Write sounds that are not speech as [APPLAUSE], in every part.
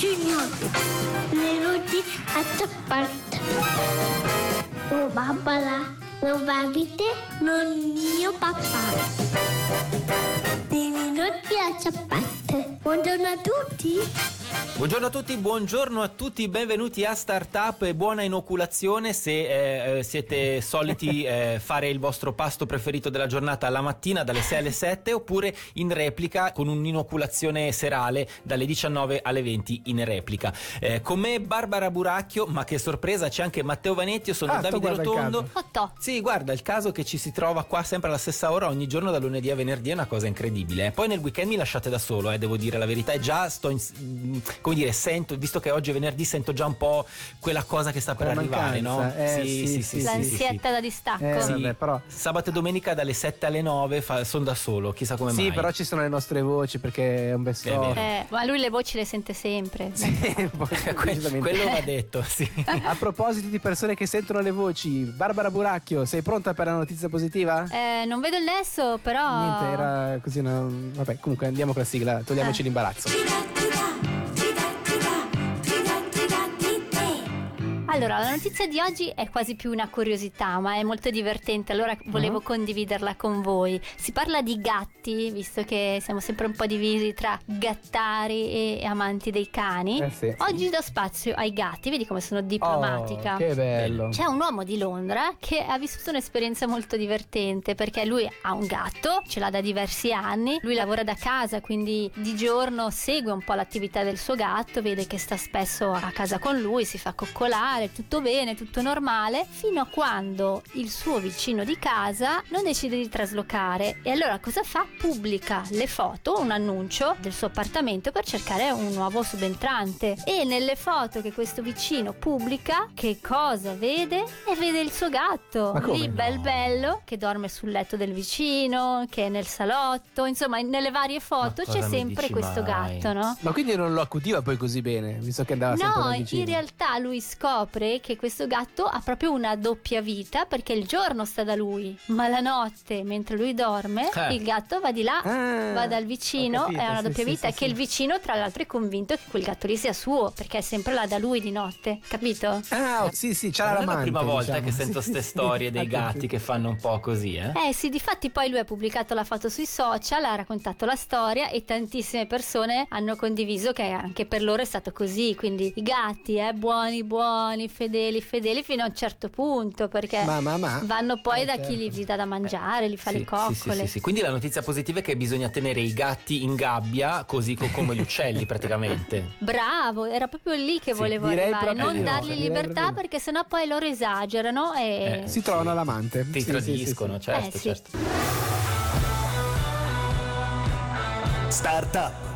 Junior. Venuti a Ciappart. Oh Barbara, non babite, non mio papà. Benvenuti a Ciappart. Buongiorno a tutti. Buongiorno a tutti, buongiorno a tutti, benvenuti a Startup e buona inoculazione se eh, eh, siete soliti [LAUGHS] eh, fare il vostro pasto preferito della giornata la mattina dalle 6 alle 7 oppure in replica con un'inoculazione serale dalle 19 alle 20 in replica. Eh, con me Barbara Buracchio, ma che sorpresa c'è anche Matteo Vanetti, io sono Ah, Davide Rotondo. Otto. Sì, guarda, il caso che ci si trova qua sempre alla stessa ora ogni giorno da lunedì a venerdì è una cosa incredibile. Poi nel weekend mi lasciate da solo, eh, devo dire la verità, e già sto in, come dire, sento, visto che oggi è venerdì, sento già un po' quella cosa che sta per Quella arrivare, mancanza, no? eh, sì, sì, L'ansietta da distacco. Eh, Sì. vabbè, però... Sabato e domenica dalle 7 alle 9 sono da solo, chissà come Sì, mai. però ci sono le nostre voci perché è un best. Eh, ma lui le voci le sente sempre. Sì, [LAUGHS] Que- [LAUGHS] quello va detto, sì. A proposito di persone che sentono le voci, Barbara Buracchio, sei pronta per la notizia positiva? Eh, non vedo il nesso, però. Niente, era così una... Vabbè, comunque andiamo con la sigla, togliamoci Eh. l'imbarazzo. Allora, la notizia di oggi è quasi più una curiosità, ma è molto divertente, allora volevo Mhm. condividerla con voi. Si parla di gatti, visto che siamo sempre un po' divisi tra gattari e amanti dei cani. Eh sì. Oggi do spazio ai gatti, vedi come sono diplomatica. Oh, che bello. C'è un uomo di Londra che ha vissuto un'esperienza molto divertente perché lui ha un gatto, ce l'ha da diversi anni, lui lavora da casa quindi di giorno segue un po' l'attività del suo gatto, vede che sta spesso a casa con lui, si fa coccolare, tutto bene, tutto normale, fino a quando il suo vicino di casa non decide di traslocare e allora cosa fa? Pubblica le foto, un annuncio del suo appartamento per cercare un nuovo subentrante e nelle foto che questo vicino pubblica che cosa vede? E vede il suo gatto lì no? bel bello che dorme sul letto del vicino, che è nel salotto, insomma nelle varie foto c'è sempre questo mai? gatto, no? Ma quindi non lo accudiva poi così bene, visto che andava sempre No, da vicino. in realtà lui scopre che questo gatto ha proprio una doppia vita perché il giorno sta da lui, ma la notte, mentre lui dorme, Eh. il gatto va di là, Ah, va dal vicino, capito, è una doppia sì, vita sì, che sì. il vicino tra l'altro è convinto che quel gatto lì sia suo perché è sempre là da lui di notte, capito? Ah, sì, sì, c'era la prima volta diciamo. che sento Sì, ste sì, storie dei infatti, gatti che fanno un po' così, eh? Eh sì, difatti poi lui ha pubblicato la foto sui social, ha raccontato la storia e tantissime persone hanno condiviso che anche per loro è stato così, quindi i gatti, eh, buoni, buoni, fedeli, fedeli fino a un certo punto perché Ma, ma, ma. vanno poi Eh, da certo. chi li dà da mangiare, li fa Sì, le coccole. Sì, sì, sì, sì. Quindi la notizia positiva è che bisogna tenere i gatti in gabbia, così co- come gli uccelli praticamente. [LAUGHS] Bravo, era proprio lì che Sì, volevo arrivare, non no, dargli direi libertà no. perché sennò poi loro esagerano e... Eh, Si trovano l'amante. Ti Sì, sì, tradiscono, sì, sì. certo, Eh, sì. certo. Startup.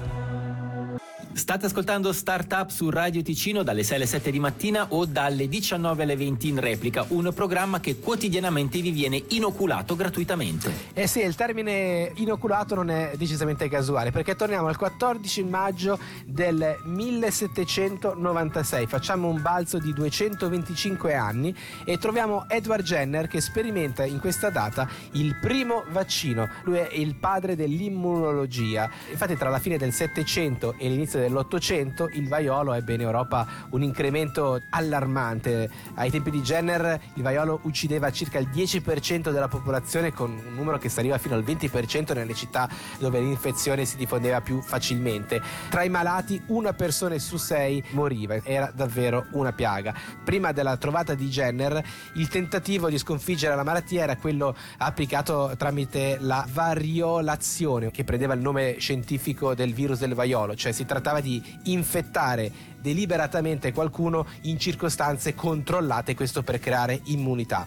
State ascoltando Startup su Radio Ticino dalle 6 alle 7 di mattina o dalle 19 alle 20 in replica, un programma che quotidianamente vi viene inoculato gratuitamente. Eh sì, il termine inoculato non è decisamente casuale perché torniamo al 14 maggio del 1796, facciamo un balzo di 225 anni e troviamo Edward Jenner che sperimenta in questa data il primo vaccino. Lui è il padre dell'immunologia. Infatti tra la fine del 700 e l'inizio dell'Ottocento il vaiolo ebbe in Europa un incremento allarmante. Ai tempi di Jenner il vaiolo uccideva circa il 10% della popolazione con un numero che saliva fino al 20% nelle città dove l'infezione si diffondeva più facilmente. Tra i malati una persona su sei moriva, era davvero una piaga. Prima della trovata di Jenner il tentativo di sconfiggere la malattia era quello applicato tramite la variolazione che prendeva il nome scientifico del virus del vaiolo, cioè si trattava di infettare deliberatamente qualcuno in circostanze controllate, questo per creare immunità.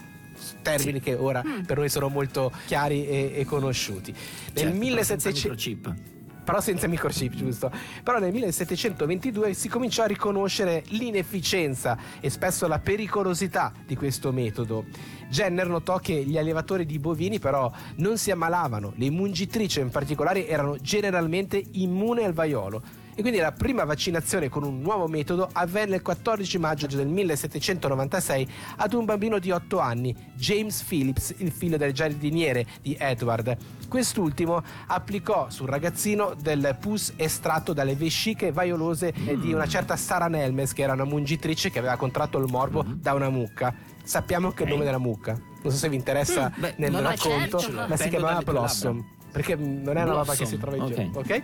Termini che ora per noi sono molto chiari e, e conosciuti. Nel Certo, però senza 1700 microchip. però senza microchip, giusto? Però nel 1722 si cominciò a riconoscere l'inefficienza e spesso la pericolosità di questo metodo. Jenner notò che gli allevatori di bovini però non si ammalavano, le mungitrici in particolare erano generalmente immuni al vaiolo E quindi la prima vaccinazione con un nuovo metodo avvenne il 14 maggio del 1796 ad un bambino di 8 anni, James Phillips, il figlio del giardiniere di Edward. Quest'ultimo applicò sul ragazzino del pus estratto dalle vesciche vaiolose di una certa Sara Nelmes, che era una mungitrice che aveva contratto il morbo da una mucca. Sappiamo che è il nome della mucca. Non so se vi interessa Mm, beh, nel racconto, certo. ma si chiamava Blossom. Perché non è una roba che si trova in giro, ok. ok?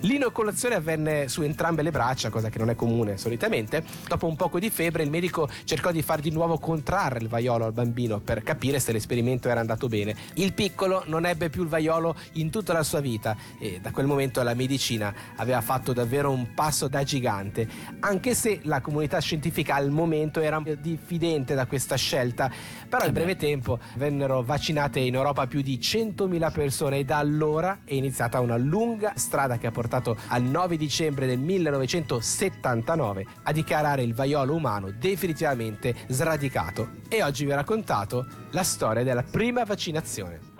L'inoculazione avvenne su entrambe le braccia, cosa che non è comune solitamente. Dopo un poco di febbre, il medico cercò di far di nuovo contrarre il vaiolo al bambino per capire se l'esperimento era andato bene. Il piccolo non ebbe più il vaiolo in tutta la sua vita e da quel momento la medicina aveva fatto davvero un passo da gigante, anche se la comunità scientifica al momento era diffidente da questa scelta. Però in breve tempo vennero vaccinate in Europa più di 100.000 persone e da allora è iniziata una lunga strada che ha portato al 9 dicembre del 1979 a dichiarare il vaiolo umano definitivamente sradicato. E oggi vi ho raccontato la storia della prima vaccinazione.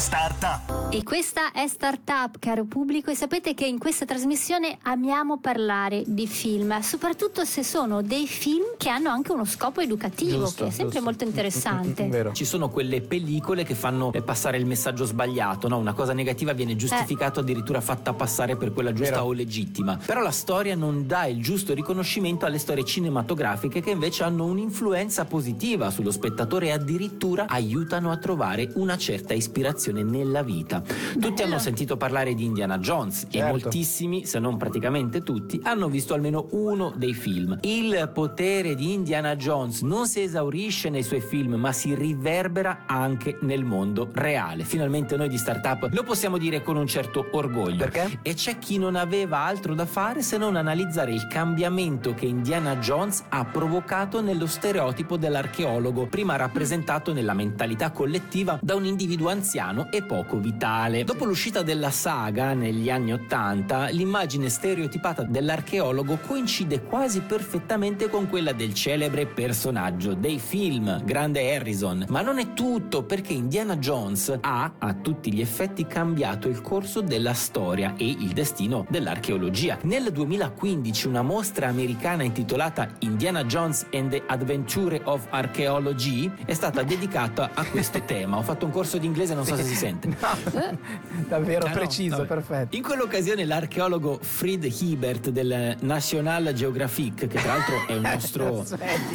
Startup. E questa è Startup, caro pubblico, e sapete che in questa trasmissione amiamo parlare di film, soprattutto se sono dei film che hanno anche uno scopo educativo, Giusto, che è sempre giusto. molto interessante. [LAUGHS] Vero. Ci sono quelle pellicole che fanno eh, passare il messaggio sbagliato, no? Una cosa negativa viene giustificata addirittura fatta passare per quella giusta Vero. o legittima. Però la storia non dà il giusto riconoscimento alle storie cinematografiche che invece hanno un'influenza positiva sullo spettatore e addirittura aiutano a trovare una certa ispirazione nella vita. Tutti hanno sentito parlare di Indiana Jones e Certo. moltissimi, se non praticamente tutti, hanno visto almeno uno dei film. Il potere di Indiana Jones non si esaurisce nei suoi film, ma si riverbera anche nel mondo reale. Finalmente noi di Startup lo possiamo dire con un certo orgoglio. Perché? E c'è chi non aveva altro da fare se non analizzare il cambiamento che Indiana Jones ha provocato nello stereotipo dell'archeologo, prima rappresentato nella mentalità collettiva da un individuo anziano e poco vitale. Dopo l'uscita della saga negli anni Ottanta, l'immagine stereotipata dell'archeologo coincide quasi perfettamente con quella del celebre personaggio dei film, Grande Harrison. Ma non è tutto, perché Indiana Jones ha a tutti gli effetti cambiato il corso della storia e il destino dell'archeologia. Nel 2015 una mostra americana intitolata Indiana Jones and the Adventure of Archaeology è stata dedicata a questo tema. Ho fatto un corso di inglese, non so se si sente. [LAUGHS] Davvero Ah, no, preciso, vabbè. perfetto. In quell'occasione l'archeologo Fried Hiebert del National Geographic, che tra l'altro è un nostro...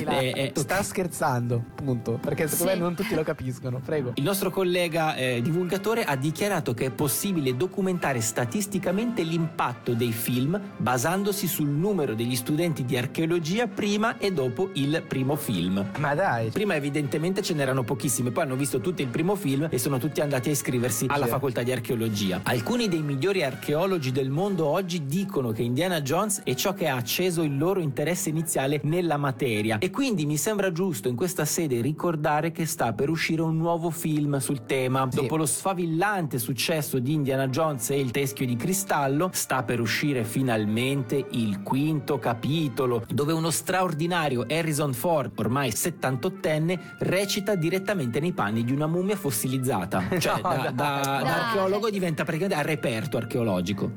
È- è- Sta scherzando, punto. Perché secondo Sì. me non tutti lo capiscono. Prego. Il nostro collega eh, divulgatore ha dichiarato che è possibile documentare statisticamente l'impatto dei film basandosi sul numero degli studenti di archeologia prima e dopo il primo film. Ma dai. Prima evidentemente ce n'erano pochissimi, poi hanno visto tutto il primo film e sono tutti andati a iscriversi alla Sì. facoltà di archeologia. Alcuni dei migliori archeologi del mondo oggi dicono che Indiana Jones è ciò che ha acceso il loro interesse iniziale nella materia e quindi mi sembra giusto in questa sede ricordare che sta per uscire un nuovo film sul tema. Sì. Dopo lo sfavillante successo di Indiana Jones e il teschio di cristallo, sta per uscire finalmente il quinto capitolo, dove uno straordinario Harrison Ford, ormai 78enne, recita direttamente nei panni di una mummia fossilizzata. [LAUGHS] Cioè, No, da, da- da archeologo diventa praticamente a reperto archeologico.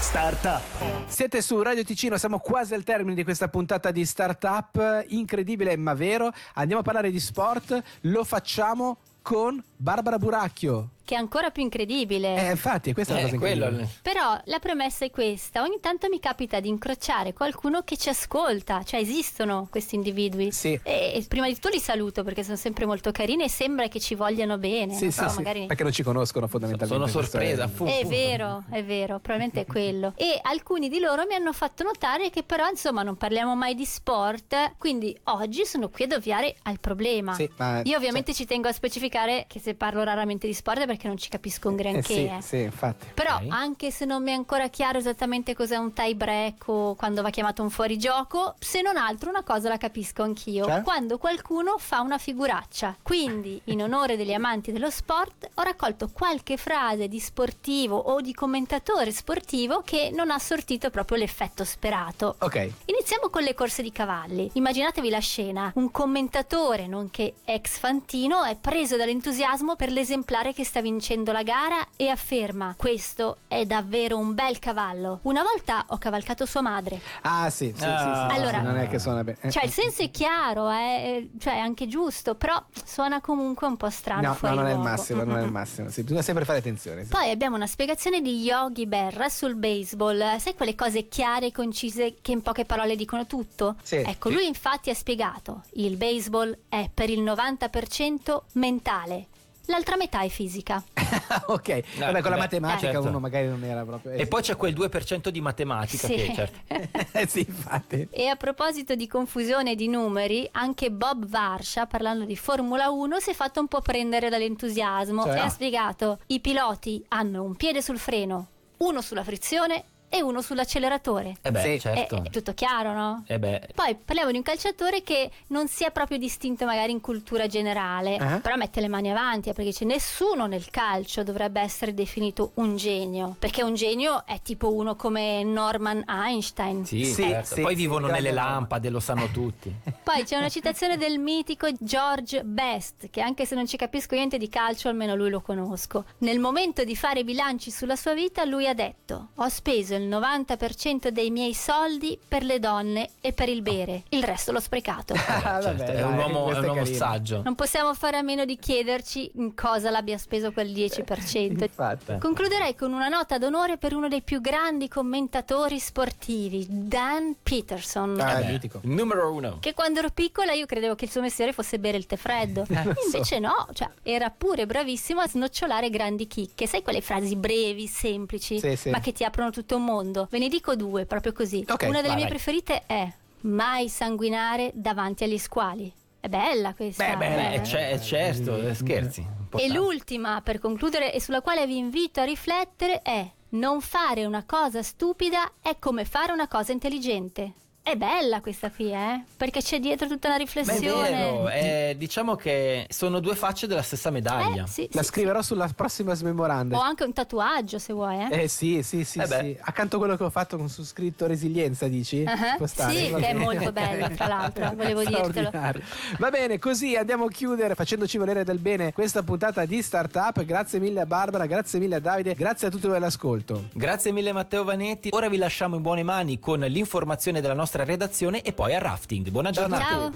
Startup. Siete su Radio Ticino, siamo quasi al termine di questa puntata di Startup, incredibile ma vero. Andiamo a parlare di sport, lo facciamo con Barbara Buracchio. Che è ancora più incredibile. Eh, infatti, questa è la cosa incredibile. Però la premessa è questa, ogni tanto mi capita di incrociare qualcuno che ci ascolta, cioè esistono questi individui. Sì. E, e prima di tutto li saluto perché sono sempre molto carini e sembra che ci vogliano bene. Sì, non sì, sì, magari... perché non ci conoscono fondamentalmente. Sono sorpresa. è- fu- È fu- vero, è vero, probabilmente è quello. E alcuni di loro mi hanno fatto notare che però insomma non parliamo mai di sport, quindi oggi sono qui ad ovviare al problema. Sì, ma- Io ovviamente ci tengo a specificare che se parlo raramente di sport è perché non ci capisco un Eh granché. sì, eh. sì, infatti. Però Ok. anche se non mi è ancora chiaro esattamente cos'è un tie break o quando va chiamato un fuorigioco, se non altro una cosa la capisco anch'io, Cioè? quando qualcuno fa una figuraccia. Quindi, in onore degli amanti dello sport, ho raccolto qualche frase di sportivo o di commentatore sportivo che non ha sortito proprio l'effetto sperato. Ok. Iniziamo con le corse di cavalli. Immaginatevi la scena. Un commentatore, nonché ex fantino, è preso dall'entusiasmo per l'esemplare che sta vincendo la gara e afferma: Questo è davvero un bel cavallo. Una volta ho cavalcato sua madre. Ah, sì, sì, sì, sì, Allora- non è che suona bene. Eh, Cioè, il senso è chiaro, eh, cioè è anche giusto, però suona comunque un po' strano. No, no, non è il massimo, non è il massimo. Sì, bisogna sempre fare attenzione. Poi abbiamo una spiegazione di Yogi Berra sul baseball. Sai quelle cose chiare e concise che in poche parole dicono tutto? Sì. Ecco, lui infatti ha spiegato: il baseball è per il 90% mentale, l'altra metà è fisica. [LAUGHS] ok, vabbè, con la beh, matematica certo. uno magari non era proprio. eh, E poi c'è quel 2% di matematica Sì. che certo. [LAUGHS] Eh, sì, infatti. E a proposito di confusione di numeri, anche Bob Varsha, parlando di Formula 1, si è fatto un po' prendere dall'entusiasmo Cioè? e ha spiegato: i piloti hanno un piede sul freno, uno sulla frizione e uno sull'acceleratore. Eh beh, Sì. È, certo. è tutto chiaro, no? Eh beh, Poi parliamo di un calciatore che non si è proprio distinto magari in cultura generale, Ah. però mette le mani avanti eh, perché dice nessuno nel calcio dovrebbe essere definito un genio, perché un genio è tipo uno come Norman Einstein. sì, Sì, certo. sì, Poi sì, vivono nelle lampade, lo sanno tutti. [LAUGHS] Poi c'è una citazione del mitico George Best, che anche se non ci capisco niente di calcio, almeno lui lo conosco. Nel momento di fare i bilanci sulla sua vita, lui ha detto: Ho speso il 90% dei miei soldi per le donne e per il bere, il resto l'ho sprecato. [LAUGHS] Ah, Certo, vabbè, è dai, un uomo, è un uomo carino. saggio. Non possiamo fare a meno di chiederci in cosa l'abbia speso quel 10%. Infatti. Concluderei con una nota d'onore per uno dei più grandi commentatori sportivi, Dan Peterson. Ah, Eh. Numero uno. Che quando ero piccola io credevo che il suo mestiere fosse bere il tè freddo. Invece no, cioè era pure bravissimo a snocciolare grandi chicche. Sai quelle frasi brevi, semplici, Sì, sì. ma che ti aprono tutto un mondo. Ve ne dico due, proprio così. Ok, Una delle vai, mie vai. preferite è mai sanguinare davanti agli squali. È bella questa. Beh, beh, Beh, c'è- è certo, eh, scherzi. E l'ultima, per concludere, e sulla quale vi invito a riflettere, è non fare una cosa stupida è come fare una cosa intelligente. È bella questa qui, eh? Perché c'è dietro tutta una Ma è riflessione. vero, eh, diciamo che sono due facce della stessa medaglia. Eh, sì, La sì, scriverò sulla prossima smemoranda. O anche un tatuaggio se vuoi, eh? Eh sì, sì, sì, Eh beh. sì. Accanto a quello che ho fatto con su scritto resilienza, dici? Stare? sì, che è molto bello, tra l'altro, volevo dirtelo. Straordinario. Va bene, così andiamo a chiudere facendoci volere del bene questa puntata di Startup. Grazie mille a Barbara, grazie mille a Davide, grazie a tutti voi all'ascolto. Grazie mille Matteo Vanetti. Ora vi lasciamo in buone mani con l'informazione della nostra redazione e poi al rafting. Buona giornata. Ciao!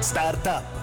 Startup.